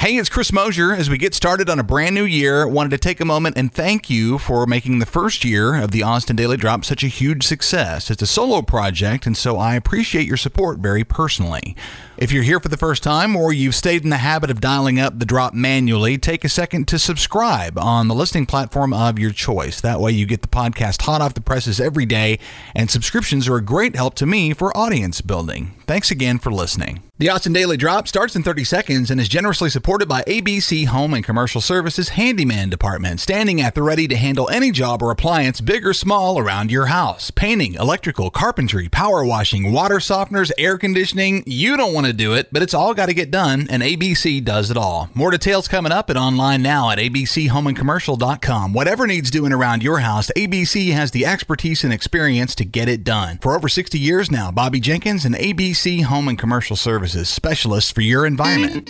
Hey, it's Chris Mosier. As we get started on a brand new year, wanted to take a moment and thank you for making the first year of the Austin Daily Drop such a huge success. It's a solo project, and so I appreciate your support very personally. If you're here for the first time or you've stayed in the habit of dialing up the drop manually, take a second to subscribe on the listening platform of your choice. That way you get the podcast hot off the presses every day, and subscriptions are a great help to me for audience building. Thanks again for listening. The Austin Daily Drop starts in 30 seconds and is generously supported by ABC Home and Commercial Services Handyman Department, standing at the ready to handle any job or appliance, big or small, around your house. Painting, electrical, carpentry, power washing, water softeners, air conditioning. You don't want to do it, but it's all got to get done, and ABC does it all. More details coming up and online now at abchomeandcommercial.com. Whatever needs doing around your house, ABC has the expertise and experience to get it done. For over 60 years now, Bobby Jenkins and ABC Home and Commercial Services, specialists for your environment.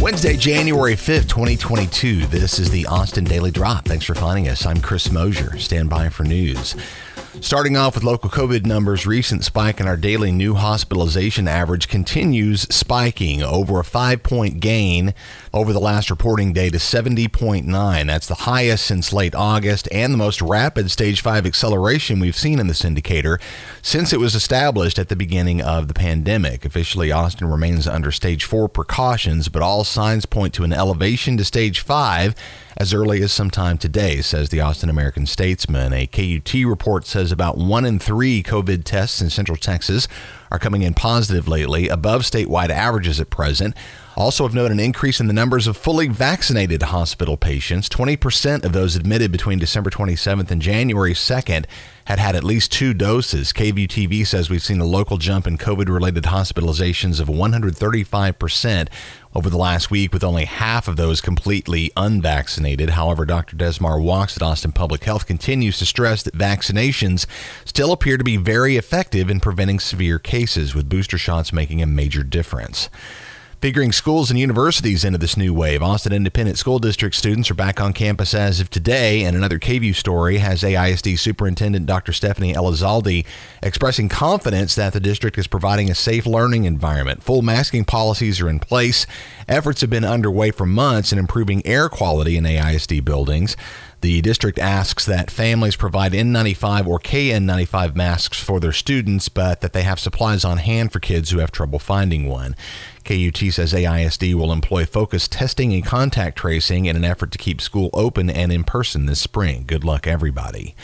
Wednesday, January 5th, 2022. This is the Austin Daily Drop. Thanks for finding us. I'm Chris Mosier. Stand by for news. Starting off with local COVID numbers, recent spike in our daily new hospitalization average continues spiking over a five point gain over the last reporting day to 70.9. That's the highest since late August and the most rapid stage 5 acceleration we've seen in this indicator since it was established at the beginning of the pandemic. Officially, Austin remains under stage 4 precautions, but all signs point to an elevation to stage 5 as early as sometime today, says the Austin American Statesman. A KUT report says about one in three COVID tests in Central Texas are coming in positive lately, above statewide averages at present. Also, have noted an increase in the numbers of fully vaccinated hospital patients. 20% of those admitted between December 27th and January 2nd had had at least two doses. KVUE TV says we've seen a local jump in COVID related hospitalizations of 135% over the last week, with only half of those completely unvaccinated. However, Dr. Desmar Walkes at Austin Public Health continues to stress that vaccinations still appear to be very effective in preventing severe cases, with booster shots making a major difference. Figuring schools and universities into this new wave, Austin Independent School District students are back on campus as of today. And another KVUE story has AISD Superintendent Dr. Stephanie Elizalde expressing confidence that the district is providing a safe learning environment. Full masking policies are in place. Efforts have been underway for months in improving air quality in AISD buildings. The district asks that families provide N95 or KN95 masks for their students, but that they have supplies on hand for kids who have trouble finding one. KUT says AISD will employ focused testing and contact tracing in an effort to keep school open and in person this spring. Good luck, everybody.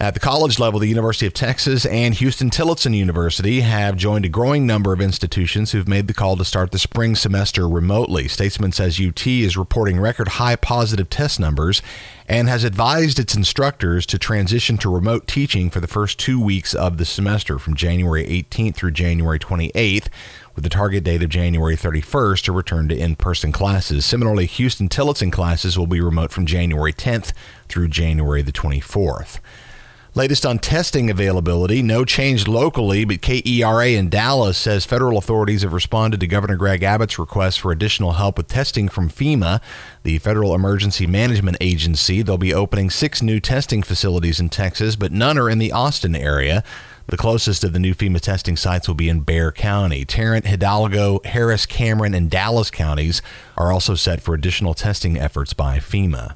At the college level, the University of Texas and Huston Tillotson University have joined a growing number of institutions who've made the call to start the spring semester remotely. Statesman says UT is reporting record high positive test numbers and has advised its instructors to transition to remote teaching for the first two weeks of the semester from January 18th through January 28th with the target date of January 31st to return to in person classes. Similarly, Huston Tillotson classes will be remote from January 10th through January the 24th. Latest on testing availability, no change locally, but KERA in Dallas says federal authorities have responded to Governor Greg Abbott's request for additional help with testing from FEMA, the Federal Emergency Management Agency. They'll be opening six new testing facilities in Texas, but none are in the Austin area. The closest of the new FEMA testing sites will be in Bexar County. Tarrant, Hidalgo, Harris, Cameron, and Dallas counties are also set for additional testing efforts by FEMA.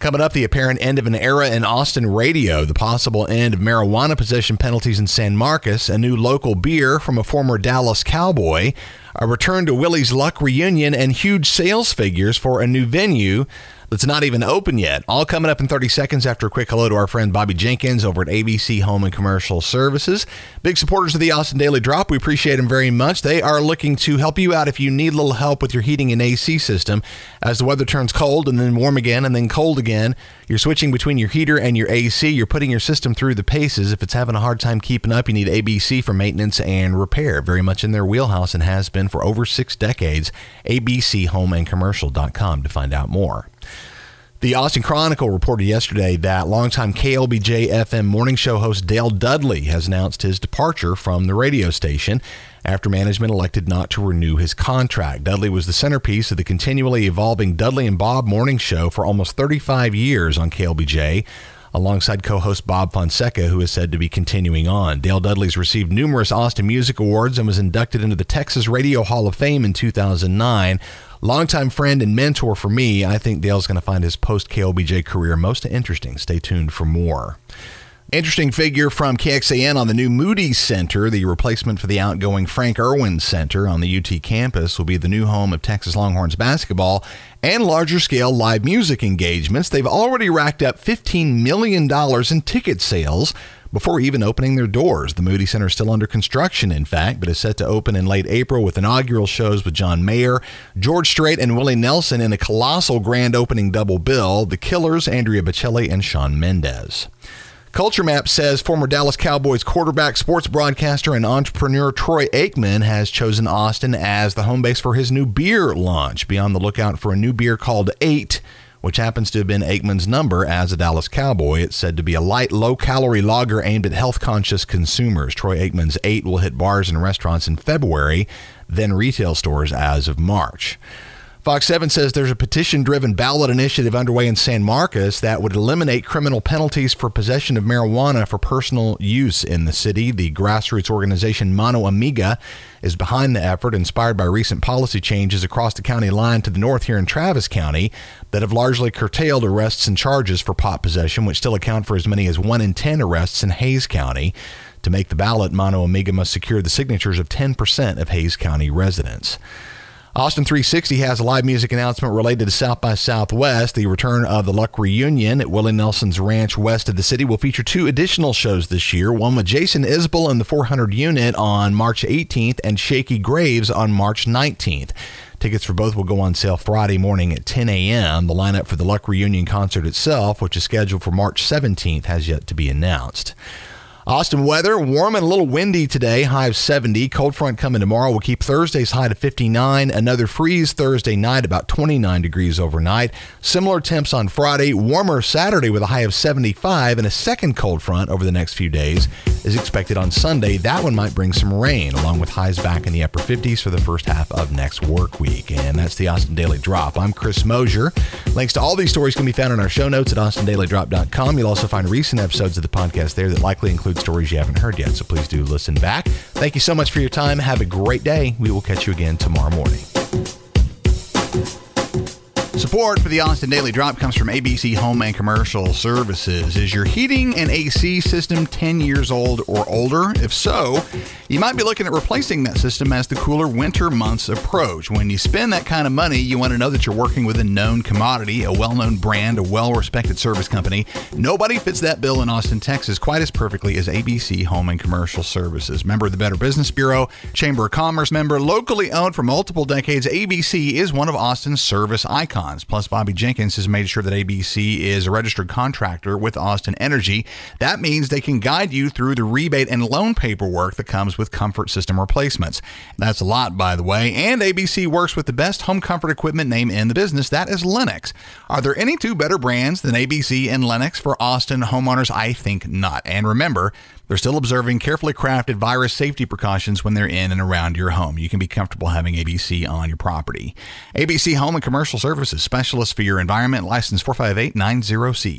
Coming up, the apparent end of an era in Austin radio, the possible end of marijuana possession penalties in San Marcos, a new local beer from a former Dallas cowboy, a return to Willie's Luck reunion, and huge sales figures for a new venue that's not even open yet. All coming up in 30 seconds after a quick hello to our friend Bobby Jenkins over at ABC Home and Commercial Services. Big supporters of the Austin Daily Drop. We appreciate them very much. They are looking to help you out if you need a little help with your heating and AC system. As the weather turns cold and then warm again and then cold again, you're switching between your heater and your AC. You're putting your system through the paces. If it's having a hard time keeping up, you need ABC for maintenance and repair. Very much in their wheelhouse and has been for over six decades. ABCHomeandCommercial.com to find out more. The Austin Chronicle reported yesterday that longtime KLBJ FM morning show host Dale Dudley has announced his departure from the radio station after management elected not to renew his contract. Dudley was the centerpiece of the continually evolving Dudley and Bob morning show for almost 35 years on KLBJ. Alongside co host Bob Fonseca, who is said to be continuing on. Dale Dudley's received numerous Austin Music Awards and was inducted into the Texas Radio Hall of Fame in 2009. Longtime friend and mentor for me, I think Dale's going to find his post KLBJ career most interesting. Stay tuned for more. Interesting figure from KXAN on the new Moody Center, the replacement for the outgoing Frank Irwin Center on the UT campus, will be the new home of Texas Longhorns basketball and larger scale live music engagements. They've already racked up $15 million in ticket sales before even opening their doors. The Moody Center is still under construction, in fact, but is set to open in late April with inaugural shows with John Mayer, George Strait, and Willie Nelson in a colossal grand opening double bill. The Killers, Andrea Bocelli, and Shawn Mendes. Culture Map says former Dallas Cowboys quarterback, sports broadcaster, and entrepreneur Troy Aikman has chosen Austin as the home base for his new beer launch. Be on the lookout for a new beer called Eight, which happens to have been Aikman's number as a Dallas Cowboy. It's said to be a light, low calorie lager aimed at health conscious consumers. Troy Aikman's Eight will hit bars and restaurants in February, then retail stores as of March. Fox 7 says there's a petition driven ballot initiative underway in San Marcos that would eliminate criminal penalties for possession of marijuana for personal use in the city. The grassroots organization Mano Amiga is behind the effort, inspired by recent policy changes across the county line to the north here in Travis County that have largely curtailed arrests and charges for pot possession, which still account for as many as 1 in 10 arrests in Hays County. To make the ballot, Mano Amiga must secure the signatures of 10% of Hays County residents. Austin 360 has a live music announcement related to South by Southwest. The return of the Luck Reunion at Willie Nelson's Ranch west of the city will feature two additional shows this year one with Jason Isbell and the 400 Unit on March 18th and Shakey Graves on March 19th. Tickets for both will go on sale Friday morning at 10 a.m. The lineup for the Luck Reunion concert itself, which is scheduled for March 17th, has yet to be announced. Austin weather, warm and a little windy today, high of 70. Cold front coming tomorrow will keep Thursday's high to 59. Another freeze Thursday night, about 29 degrees overnight. Similar temps on Friday, warmer Saturday with a high of 75, and a second cold front over the next few days is expected on Sunday. That one might bring some rain, along with highs back in the upper 50s for the first half of next work week. And that's the Austin Daily Drop. I'm Chris Mosier. Links to all these stories can be found in our show notes at austindailydrop.com. You'll also find recent episodes of the podcast there that likely include stories you haven't heard yet. So please do listen back. Thank you so much for your time. Have a great day. We will catch you again tomorrow morning. Support for the Austin Daily Drop comes from ABC Home and Commercial Services. Is your heating and AC system 10 years old or older? If so, you might be looking at replacing that system as the cooler winter months approach. When you spend that kind of money, you want to know that you're working with a known commodity, a well known brand, a well respected service company. Nobody fits that bill in Austin, Texas quite as perfectly as ABC Home and Commercial Services. Member of the Better Business Bureau, Chamber of Commerce member, locally owned for multiple decades, ABC is one of Austin's service icons. Plus, Bobby Jenkins has made sure that ABC is a registered contractor with Austin Energy. That means they can guide you through the rebate and loan paperwork that comes with comfort system replacements. That's a lot, by the way. And ABC works with the best home comfort equipment name in the business. That is Lennox. Are there any two better brands than ABC and Lennox for Austin homeowners? I think not. And remember, they're still observing carefully crafted virus safety precautions when they're in and around your home. You can be comfortable having ABC on your property. ABC Home and Commercial Services, specialist for your environment, license 45890C.